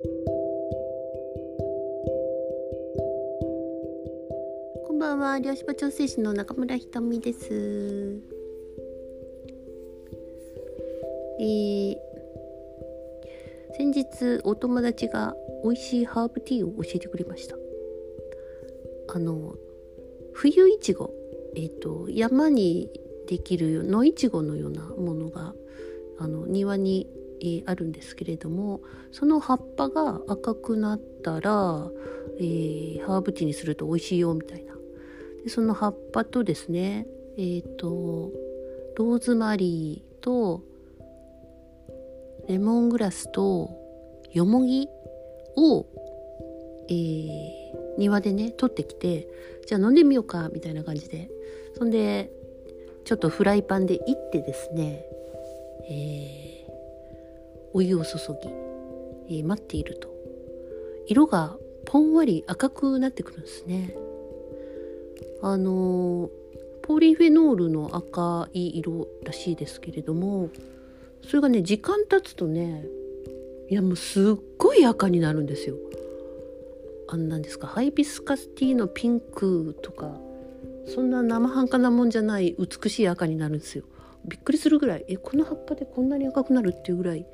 こんばんは、漁師場調整士の中村ひとみです。えー、先日お友達が美味しいハーブティーを教えてくれました。あの冬いちご、えっ、ー、と山にできる野いちごのようなものがあの庭に、えー、あるんですけれどもその葉っぱが赤くなったら、えー、ハーブティーにすると美味しいよみたいな。でその葉っぱとですねえっ、ー、とローズマリーとレモングラスとよもぎを、えー、庭でね取ってきてじゃあ飲んでみようかみたいな感じで。そんでちょっとフライパンでいってですね、えー、お湯を注ぎ、えー、待っていると。色がぽんわり赤くなってくるんですね。あのポリフェノールの赤い色らしいですけれどもそれがね時間経つとねいやもうすっごい赤になるんですよ。あんなんですかハイビスカスティーのピンクとかそんな生半可なもんじゃない美しい赤になるんですよ。びっくりするぐらいえこの葉っぱでこんなに赤くなるっていうぐらい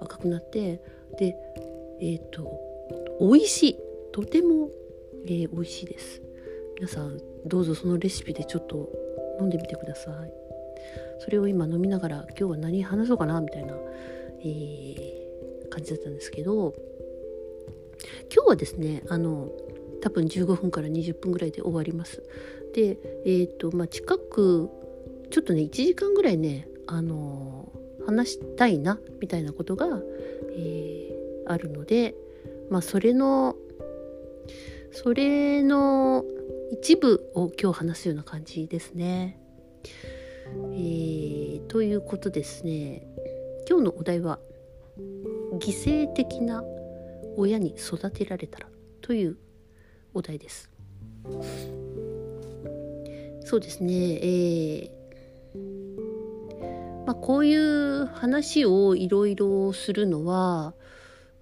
赤くなってでえっ、ー、と美味しい。とても、えー、美味しいです。皆さんどうぞそのレシピでちょっと飲んでみてください。それを今飲みながら今日は何話そうかなみたいな、えー、感じだったんですけど今日はですねあの多分15分から20分ぐらいで終わります。でえっ、ー、とまあ近くちょっとね1時間ぐらいねあの話したいなみたいなことが、えー、あるのでまあそれのそれの一部を今日話すような感じですね。えー、ということですね今日のお題は「犠牲的な親に育てられたら」というお題です。そうですね、えーまあ、こういう話をいろいろするのは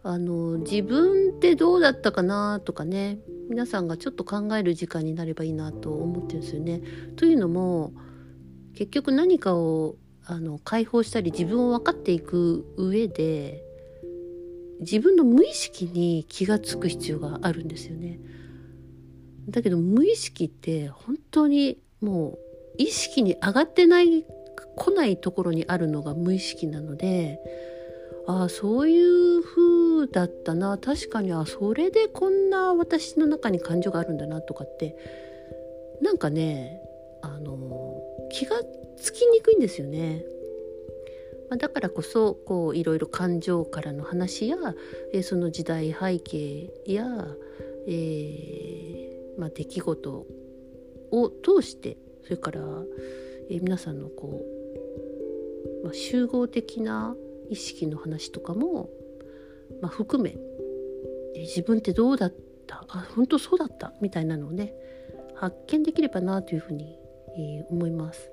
あの自分ってどうだったかなとかね皆さんがちょっと考える時間になればいいなと思ってるんですよね。というのも結局何かをあの解放したり自分を分かっていく上で自分の無意識に気が付く必要があるんですよね。だけど無意識って本当にもう意識に上がってない来ないところにあるのが無意識なのでああそういう風だったな確かにあそれでこんな私の中に感情があるんだなとかってなんかねあの気がつきにくいんですよね。まあ、だからこそこういろいろ感情からの話や、えー、その時代背景や、えーまあ、出来事を通してそれから、えー、皆さんのこう、まあ、集合的な意識の話とかも、まあ、含め、えー、自分ってどうだった？あ本当そうだった？みたいなのをね発見できればなというふうに、えー、思います。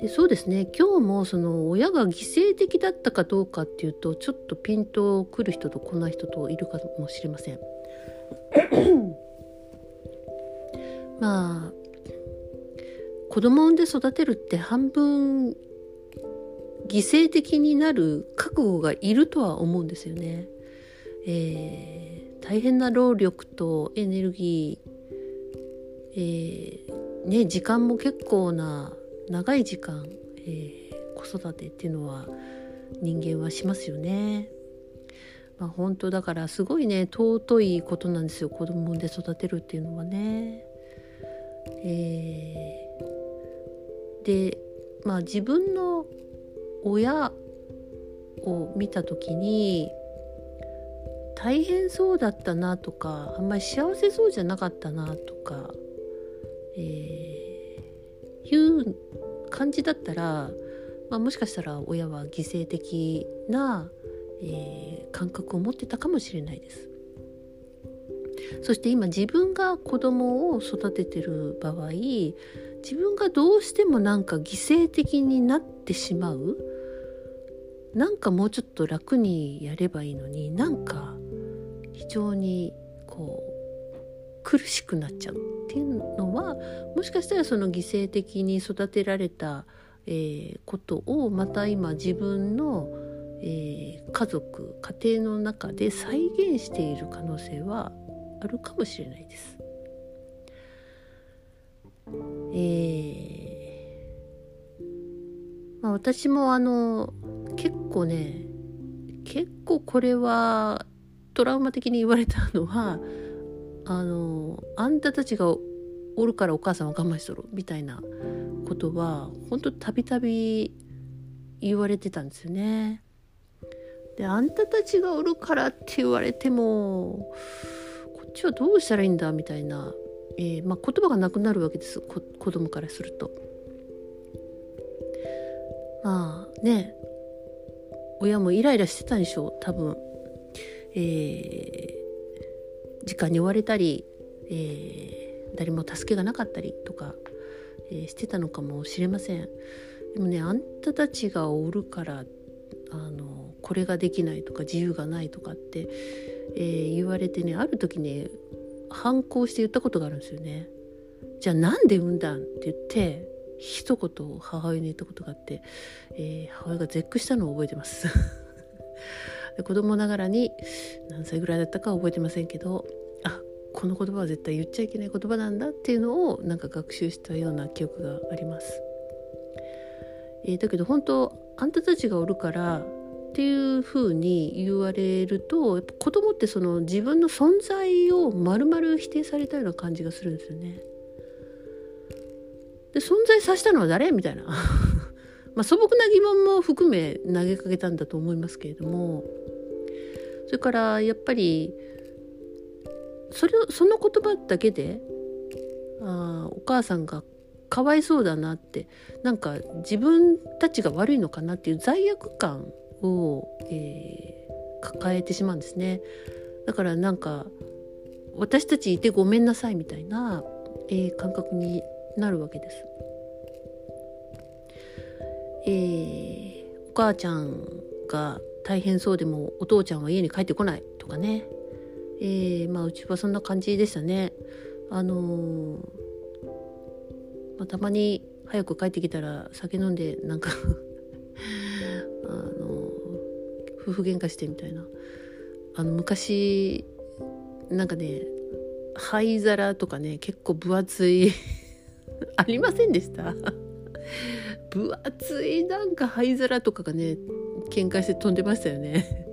でそうですね今日もその親が犠牲的だったかどうかっていうとちょっとピンとくる人と来ない人といるかもしれません。まあ子供を産んで育てるって半分犠牲的になる覚悟がいるとは思うんですよね。えー、大変な労力とエネルギー、えー、ね、時間も結構な長い時間、えー、子育てっていうのは人間はしますよね。まあ、本当だからすごいね尊いことなんですよ子供で育てるっていうのはね。えー、でまあ自分の親を見た時に大変そうだったなとかあんまり幸せそうじゃなかったなとか、えー、いう感じだったら、まあ、もしかしたら親は犠牲的な、えー、感覚を持ってたかもしれないです。そして今自分が子供を育ててる場合自分がどうしてもなんか犠牲的になってしまうなんかもうちょっと楽にやればいいのになんか非常にこう苦しくなっちゃうっていうのはもしかしたらその犠牲的に育てられた、えー、ことをまた今自分の、えー、家族家庭の中で再現している可能性はあるかもしれないです。えーまあ、私もあの結構ね結構これはトラウマ的に言われたのはあのあんたたちがおるからお母さんは我慢しとるみたいなことは本当たびたび言われてたんですよね。であんたたちがおるからって言われてもこっちはどうしたらいいんだみたいな、えー、まあ、言葉がなくなるわけです子供からすると。まあね親もイライラしてたんでしょう多分。えー、時間に追われたり、えー、誰も助けがなかったりとか、えー、してたのかもしれませんでもねあんたたちがおるからあのこれができないとか自由がないとかって、えー、言われてねある時ね反抗して言ったことがあるんですよね。じゃあなんで産んだんって言って一言母親に言ったことがあって、えー、母親が絶句したのを覚えてます で子供ながらに何歳ぐらいだったか覚えてませんけどあこの言葉は絶対言っちゃいけない言葉なんだっていうのをなんか学習したような記憶があります。えー、だけど本当あんたたちがおるからっていうふうに言われるとやっぱ子供ってその自分の存在を丸々否定されたような感じがするんですよね。で存在させたのは誰？みたいな。まあ素朴な疑問も含め投げかけたんだと思いますけれども。それからやっぱりそれその言葉だけであお母さんがかわいそうだなってなんか自分たちが悪いのかなっていう罪悪感を、えー、抱えてしまうんですねだからなんか私たちいてごめんなさいみたいな、えー、感覚になるわけです。えー、お母ちゃんが大変そうでもお父ちゃんは家に帰ってこないとかね、えー、まあうちはそんな感じでしたね。あのー、まあ、たまに早く帰ってきたら酒飲んでなんか 夫婦喧嘩してみたいな。あの昔なんかね灰皿とかね結構分厚い ありませんでした？分厚いなんか灰皿とかがね喧嘩して飛んでましたよね。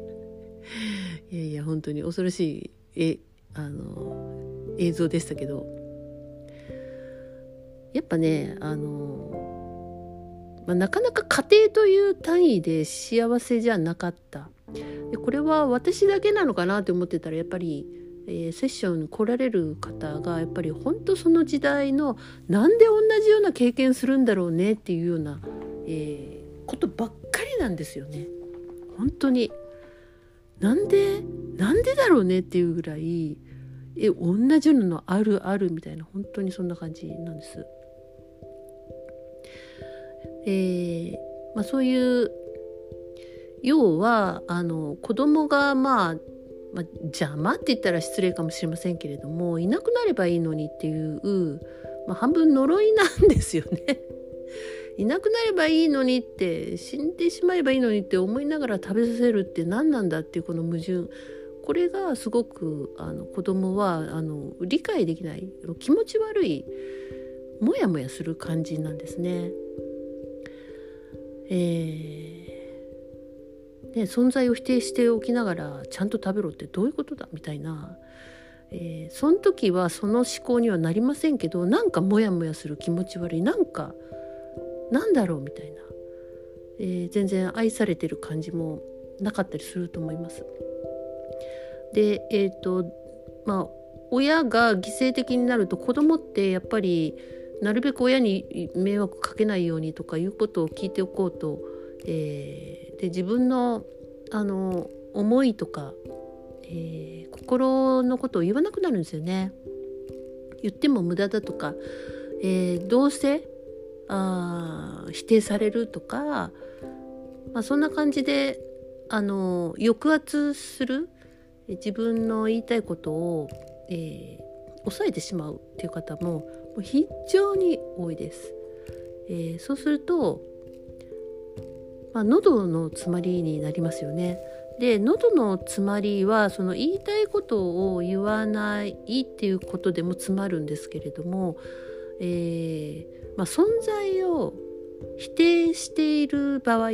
いやいや本当に恐ろしいえあの映像でしたけど。やっぱねあの、まあ、なかなか家庭という単位で幸せじゃなかったでこれは私だけなのかなって思ってたらやっぱりえー、セッションに来られる方がやっぱり本当その時代のなんで同じような経験するんだろうねっていうような、えー、ことばっかりなんですよね。本当になんでなんでだろうねっていうぐらいえ同じようなのあるあるみたいな本当にそんな感じなんです。えーまあ、そういう要はあの子供がまあまあ、邪魔って言ったら失礼かもしれませんけれどもいなくなればいいのにっていう、まあ、半分呪いなんですよね。いなくなればいいのにって死んでしまえばいいのにって思いながら食べさせるって何なんだっていうこの矛盾これがすごくあの子供はあの理解できない気持ち悪いモヤモヤする感じなんですね。えー。ね、存在を否定しておきながらちゃんと食べろってどういうことだみたいな、えー、その時はその思考にはなりませんけどなんかモヤモヤする気持ち悪い。なんかなんだろうみたいな、えー、全然愛されてる感じもなかったりすると思います。でえっ、ー、とまあ親が犠牲的になると子供ってやっぱりなるべく親に迷惑かけないようにとかいうことを聞いておこうとえー、で自分のあの思いとか、えー、心のことを言わなくなるんですよね。言っても無駄だとか、えー、どうせあ否定されるとかまあ、そんな感じであの抑圧する自分の言いたいことを、えー、抑えてしまうっていう方も非常に多いです。えー、そうすると、まあ、喉の詰まりになりますよね。で喉の詰まりはその言いたいことを言わないっていうことでも詰まるんですけれども、えー、まあ、存在を否定している場合、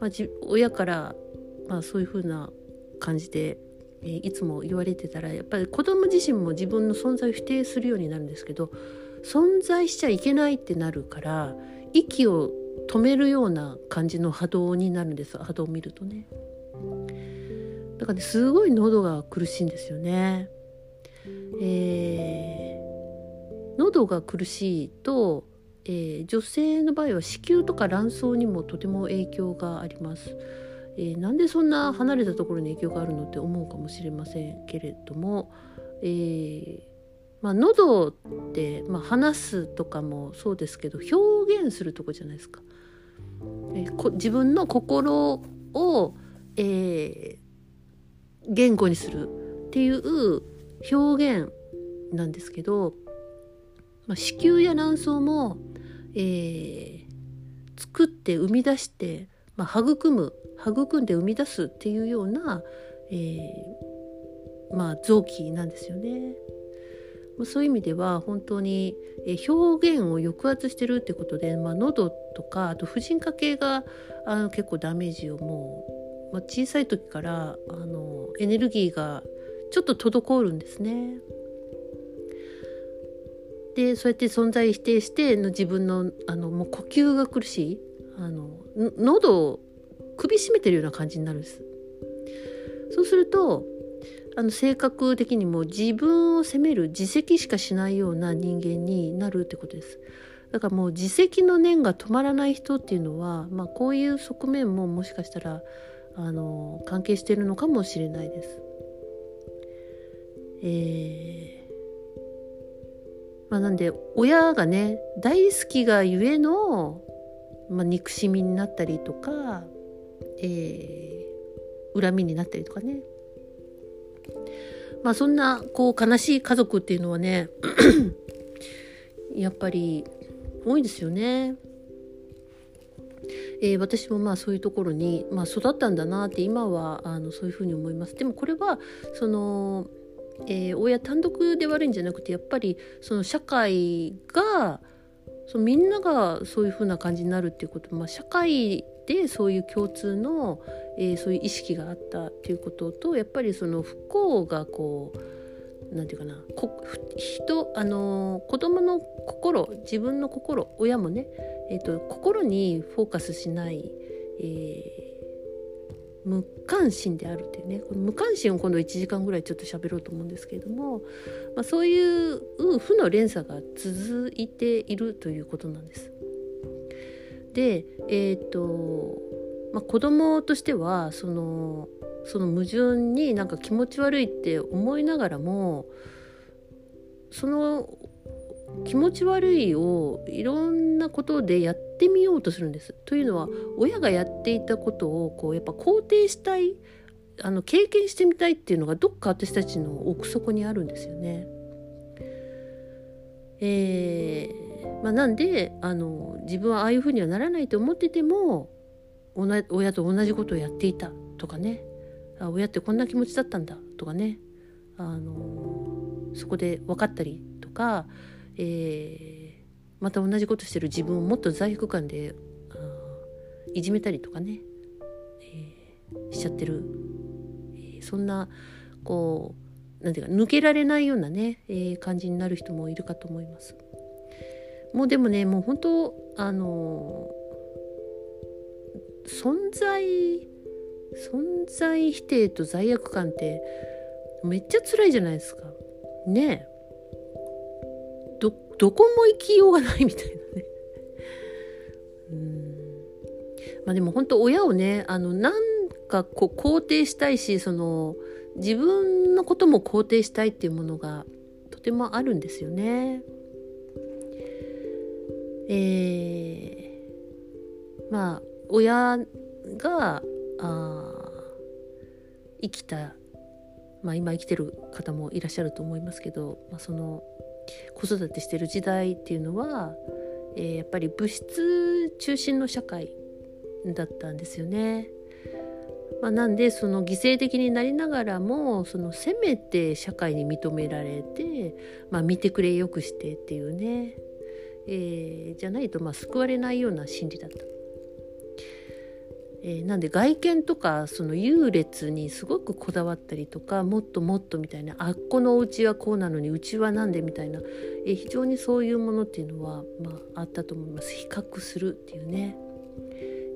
まあ、親から、まあ、そういうふうな感じで、えー、いつも言われてたらやっぱり子供自身も自分の存在を否定するようになるんですけど存在しちゃいけないってなるから息を止めるような感じの波動になるんです波動を見るとね。だからねすごい喉が苦しいんですよね。えー、喉が苦しいと、えー、女性の場合は子宮とか卵巣にもとても影響があります、えー、なんでそんな離れたところに影響があるのって思うかもしれませんけれども、えーまあ、喉って、まあ、話すとかもそうですけど表現するとこじゃないですか。えー、こ自分の心を、えー、言語にするっていう表現なんですけど、まあ、子宮や卵巣も、えー、作って生み出して、まあ、育む育んで生み出すっていうような、えー、まあ、臓器なんですよね。そういう意味では本当に表現を抑圧してるってことで、まあ、喉とかあと婦人科系があの結構ダメージをもう、まあ、小さい時からあのエネルギーがちょっと滞るんですね。でそうやって存在否定しての自分のあのもう呼吸が苦しいあの喉首絞めてるような感じになるんです。そうするとあの性格的にも自分を責める自責しかしないような人間になるってことです。だからもう自責の念が止まらない人っていうのは、まあ、こういう側面ももしかしたらあの関係しているのかもしれないです。えーまあ、なんで親がね大好きがゆえの、まあ、憎しみになったりとか、えー、恨みになったりとかねまあそんなこう悲しい家族っていうのはね やっぱり多いですよね。えー、私もまあそういうところに、まあ、育ったんだなって今はあのそういうふうに思います。でもこれはその、えー、親単独で悪いんじゃなくてやっぱりその社会がそのみんながそういうふうな感じになるっていうこと、まあ、社会でそういう共通の、えー、そういう意識があったっていうこととやっぱりその不幸がこう何て言うかなこ人あの子供の心自分の心親もね、えーと、心にフォーカスしない、えー無関心であるっていうねこの無関心を今度1時間ぐらいちょっと喋ろうと思うんですけれども、まあ、そういう負の連鎖が続いているということなんです。でえっ、ー、と、まあ、子供としてはそのその矛盾になんか気持ち悪いって思いながらもその気持ち悪いをいろんなことでやってみようとするんです。というのは親がやっていたことをこうやっぱ肯定したいあの経験してみたいっていうのがどっか私たちの奥底にあるんですよね。えーまあ、なんであの自分はああいうふうにはならないと思ってても親と同じことをやっていたとかね。あ親ってこんな気持ちだったんだとかね。あのそこで分かったりとか、えー、また同じことしてる自分をもっと罪悪感でいじめたりとかね、えー、しちゃってる、えー、そんなこうなんていうか抜けられないようなね、えー、感じになる人もいるかと思います。もうでもねもう本当あの存在存在否定と罪悪感ってめっちゃ辛いじゃないですか。ねどどこも生きようがないみたいなね。うんまあでも本当親をねあのなんかこう肯定したいしその自分のことも肯定したいっていうものがとてもあるんですよね。えー、まあ親があ生きた、まあ、今生きてる方もいらっしゃると思いますけど、まあ、その子育てしてる時代っていうのは、えー、やっぱり物質中心の社会だったんですよね。まあ、なんでその犠牲的になりながらもそのせめて社会に認められて、まあ、見てくれよくしてっていうね、えー、じゃないとまあ救われないような心理だった。えー、なんで外見とかその優劣にすごくこだわったりとかもっともっとみたいなあっこのお家はこうなのにうちはなんでみたいな、えー、非常にそういうものっていうのは、まあ、あったと思います比較するっていうね。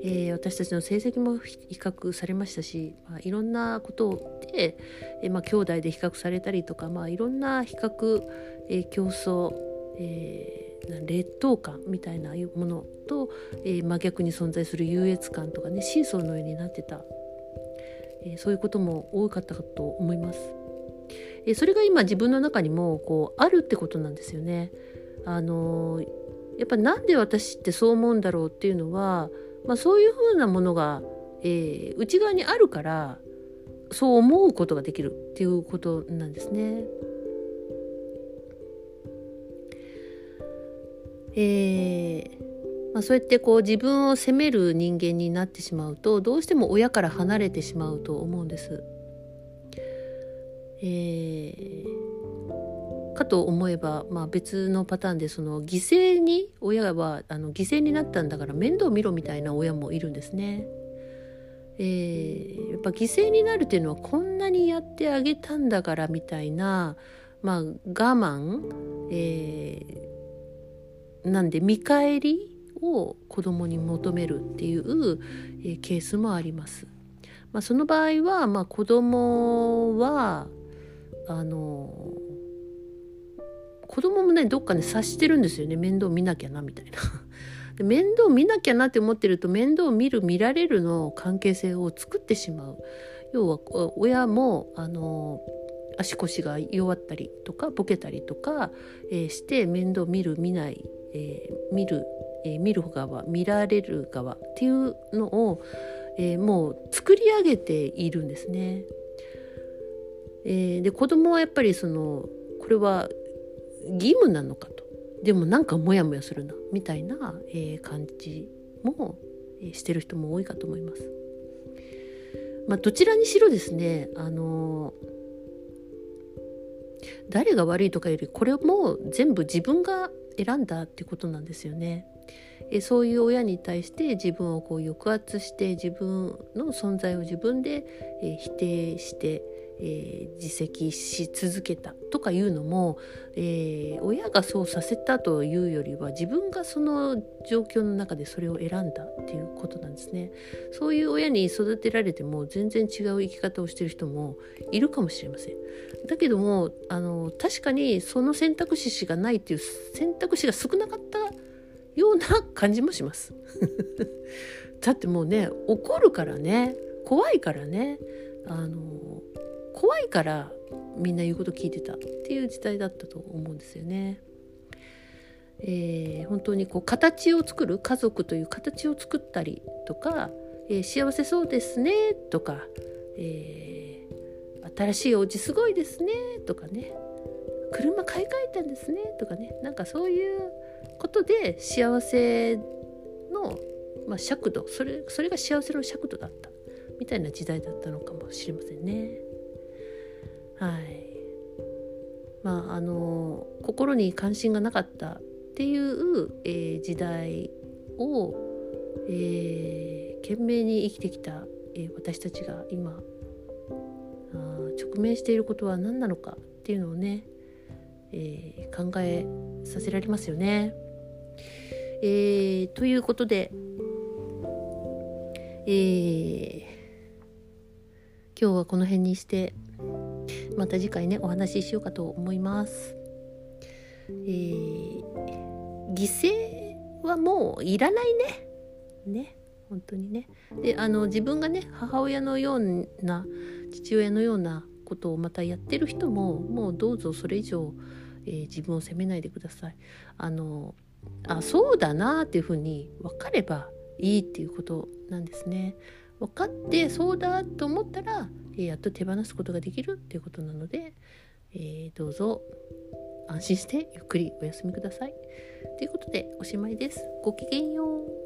えー、私たちの成績も比較されましたし、まあ、いろんなことで、えーまあ、兄弟で比較されたりとか、まあ、いろんな比較、えー、競争、えー劣等感みたいなものと、えー、真逆に存在する優越感とかねシーソーのようになってた、えー、そういうことも多かったかと思います。えー、それが今自分の中にもこうあるってことなんですよね。あのやっぱなんで私ってそう思うんだろうっていうのはまあ、そういうふうなものが、えー、内側にあるからそう思うことができるっていうことなんですね。えーまあ、そうやってこう自分を責める人間になってしまうとどうしても親から離れてしまうと思うんです。えーかと思えば、まあ、別のパターンでその犠牲に親はあの犠牲になったんだから面倒見ろみたいな親もいるんですね。えー、やっぱ犠牲になるっていうのはこんなにやってあげたんだからみたいな、まあ、我慢、えー、なんで見返りを子供に求めるっていう、えー、ケースもあります。まあ、その場合は、まあ、子供はあの子供もねどっかね察してるんですよね面倒見なきゃなみたいな。で面倒見なきゃなって思ってると面倒見る見られるの関係性を作ってしまう。要は親もあの足腰が弱ったりとかボケたりとか、えー、して面倒見る見ない、えー、見る、えー、見る側見られる側っていうのを、えもう作り上げているんですね。えで子供はやっぱりそのこれは義務なのかとでもなんかモヤモヤするなみたいな、えー、感じも、えー、してる人も多いかと思います。まあ、どちらにしろですね、あのー、誰が悪いとかよりこれも全部自分が選んだってことなんですよね。えそういう親に対して自分をこう抑圧して自分の存在を自分で、え否定してえー、自責し続けたとかいうのも、えー、親がそうさせたというよりは自分がその状況の中でそれを選んだっていうことなんですね。そういう親に育てられても全然違う生き方をしてる人もいるかもしれません。だけどもあの確かにその選択肢しかないっていう選択肢が少なかったような感じもします。だってもうね怒るからね怖いからねあの怖いからみんな言うこと聞いてたっていう時代だったと思うんですよね。えー、本当にこう形を作る家族という形を作ったりとか、えー、幸せそうですねとか、えー、新しいお家すごいですねとかね車買い替えたんですねとかねなんかそういうことで幸せの、まあ、尺度それそれが幸せの尺度だったみたいな時代だったのかもしれませんね。はいまああの心に関心がなかったっていう、えー、時代を、えー、懸命に生きてきた、えー、私たちが今あ直面していることは何なのかっていうのをね、えー、考えさせられますよね。えー、ということで、えー、今日はこの辺にしてまた次回ねお話ししようかと思います。えー、犠牲はもういらないね。ね本当にね。であの自分がね母親のような父親のようなことをまたやってる人ももうどうぞそれ以上、えー、自分を責めないでください。あのあそうだなっていうふうに分かればいいっていうことなんですね。分かってそうだと思ったら、えやっと手放すことができるっていうことなので、えー、どうぞ安心してゆっくりお休みください。ということでおしまいです。ごきげんよう。